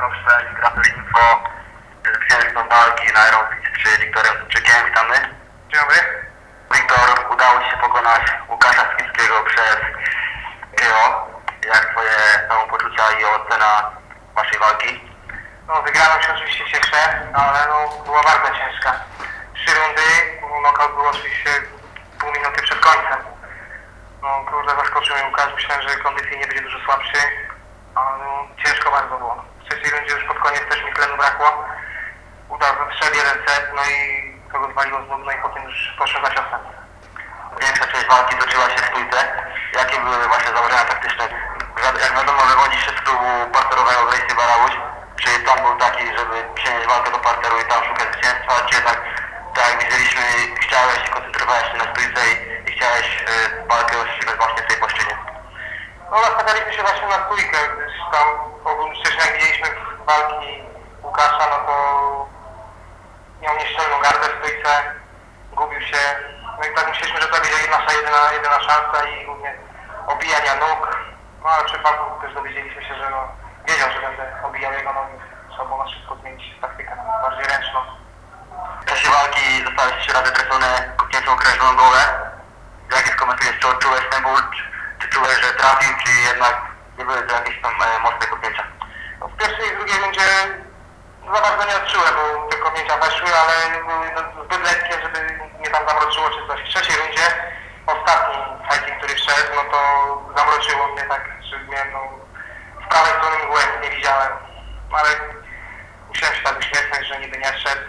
Rosze i Grafer Info. Księżną walki na Aerobik z Wiktorem Tuczykiem. Witamy. Dzień dobry. Wiktor, udało Ci się pokonać Łukasza Skickiego przez KO. Jak Twoje samopoczucia i ocena Waszej walki? No, wygraną się oczywiście cieszę, ale no, była bardzo ciężka. Trzy rundy, knockout był oczywiście pół minuty przed końcem. No, kurde, zaskoczył mnie Łukasz, myślałem, że kondycyjnie będzie dużo słabszy, ale no, ciężko bardzo było. Trzeciej rundzie już pod koniec też mi tlenu brakło. Udał strzelił jeden set, no i to go zwaliło z nóg, no i potem już poszedł za ciosem. Większa część walki toczyła się w stójce. Jakie były Wasze założenia taktyczne? Jak wiadomo, wywodzisz się z klubu parterowego w Rejsie Barałuś. Czy plan był taki, żeby przenieść walkę do parteru i tam szukać zwycięstwa, czy jednak, tak jak widzieliśmy, chciałeś, koncentrowałeś się na stójce i, i chciałeś y, walkę rozstrzygać właśnie w tej płaszczyźnie? No nastawialiśmy się właśnie na stójkę, gdyż tam ogólnie widzieliśmy walki Łukasza, no to miał nieszczelną gardę w stójce, gubił się. No i tak myśleliśmy, że to będzie nasza jedyna, jedyna szansa i głównie obijania nóg. No ale przy walku też dowiedzieliśmy się, że no, wiedział, że będę obijał jego nogi. Trzeba było na szybko zmienić taktykę na bardziej ręczną. W czasie walki zostałeś trzy razy trafiony kopnięcą okrężną głowę. Jak skomentujesz, czy odczułeś ten ból, czy, czy czułeś, że trafił, czy jednak nie były to jakieś tam e, mocne kopnięcia? No, w pierwszej za bardzo nie odczułem, bo te kopnięcia weszły, ale były no, zbyt lekkie, żeby mnie tam zamroczyło czy coś. W trzeciej rundzie, ostatni fighting, który wszedł, no to zamroczyło mnie tak, że miałem no, z prawej strony mgłę nie widziałem. No, ale musiałem się tak uśmiechnąć, że niby nie szedł.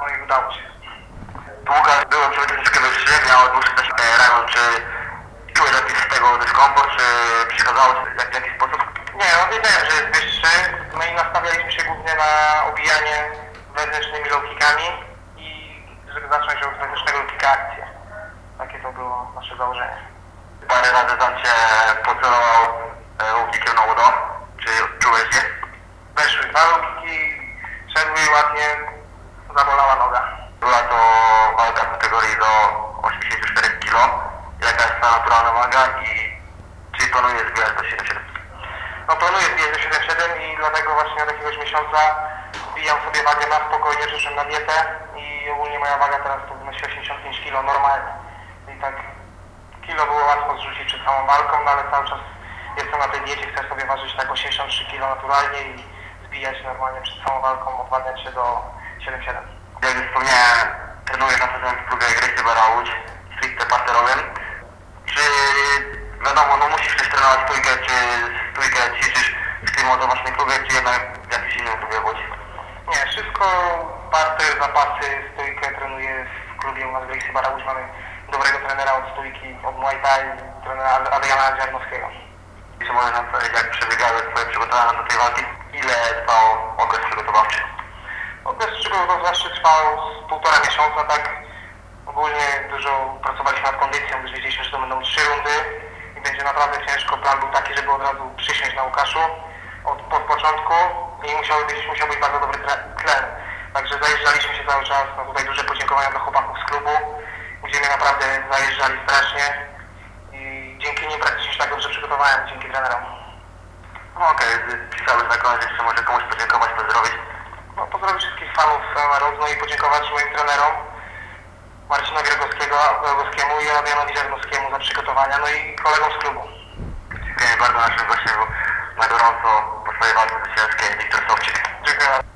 No i udało się. Łukasz było przy troszeczkę miał dłuższy też e, ramion, czy czułeś jakiś z tego dyskomfort, czy przeszkadzało w jak- w jakiś sposób? Nie, no wiedziałem, że jest wyższy, no i na obijanie wewnętrznymi low kickami i żeby zacząć od wewnętrznego low kicka akcję. Takie to było nasze założenie. Parę razy tam cię pocelował e, łukikiem na udo, czy czułeś je? Weszły dwa low kicki, szedły ładnie, zabolała noga. Była to walka w kategorii do 84 kg. Jaka jest ta naturalna waga i czy planujesz zbierać do 77? No planuję zbijać do 7-7 i dlatego właśnie od jakiegoś miesiąca wbijam sobie wagę na spokojnie, przyszłem na dietę i ogólnie moja waga teraz to wynosi 85 kg normalnie. I tak kilo było łatwo zrzucić przed całą walką, no ale cały czas jestem na tej diecie, chcę sobie ważyć tak 83 kg naturalnie i zbijać normalnie przed całą walką, odwadniać się do 7-7. Jak już wspomniałem, trenuję na w klubie Grycy Barałódź, stricte parterowym. Czy wiadomo, no musisz też trenować stójkę, czy stójkę ćwiczysz w tym oto właśnie klubie, czy jednak w jakimś innym klubie w Łodzi? Nie, wszystko parter, zapasy, stójkę trenuję w klubie u nas w Barałódź. Mamy dobrego trenera od stójki, od Muay Thai, trenera Ad- Adriana Dziarnowskiego. Czy możesz nam powiedzieć, jak przebiegały Twoje przygotowania do tej walki? Ile trwał okres przygotowawczy? Okres przygotowawczy trwał z półtora miesiąca, tak ogólnie dużo pracowaliśmy nad kondycją, gdyż wiedzieliśmy, że to będą trzy naprawdę ciężko. Plan był taki, żeby od razu przysiąść na Łukaszu od, od początku i musiał być, musiał być bardzo dobry tlen. Także zajeżdżaliśmy się cały czas, no tutaj duże podziękowania dla chłopaków z klubu, gdzie mnie naprawdę zajeżdżali strasznie i dzięki nim praktycznie się tak dobrze przygotowałem, dzięki trenerom. No okej, pisałeś na koniec jeszcze może komuś podziękować, pozdrowić. No, pozdrowić wszystkich fanów no i podziękować moim trenerom Marcinowi Rogowskiemu i Adrianowi Ziarnowskiemu za przygotowania, no i kolegom z klubu. Dziękuję bardzo naszym gościom na gorąco po swojej walce z Wiktor Sowczyk. Dziękuję.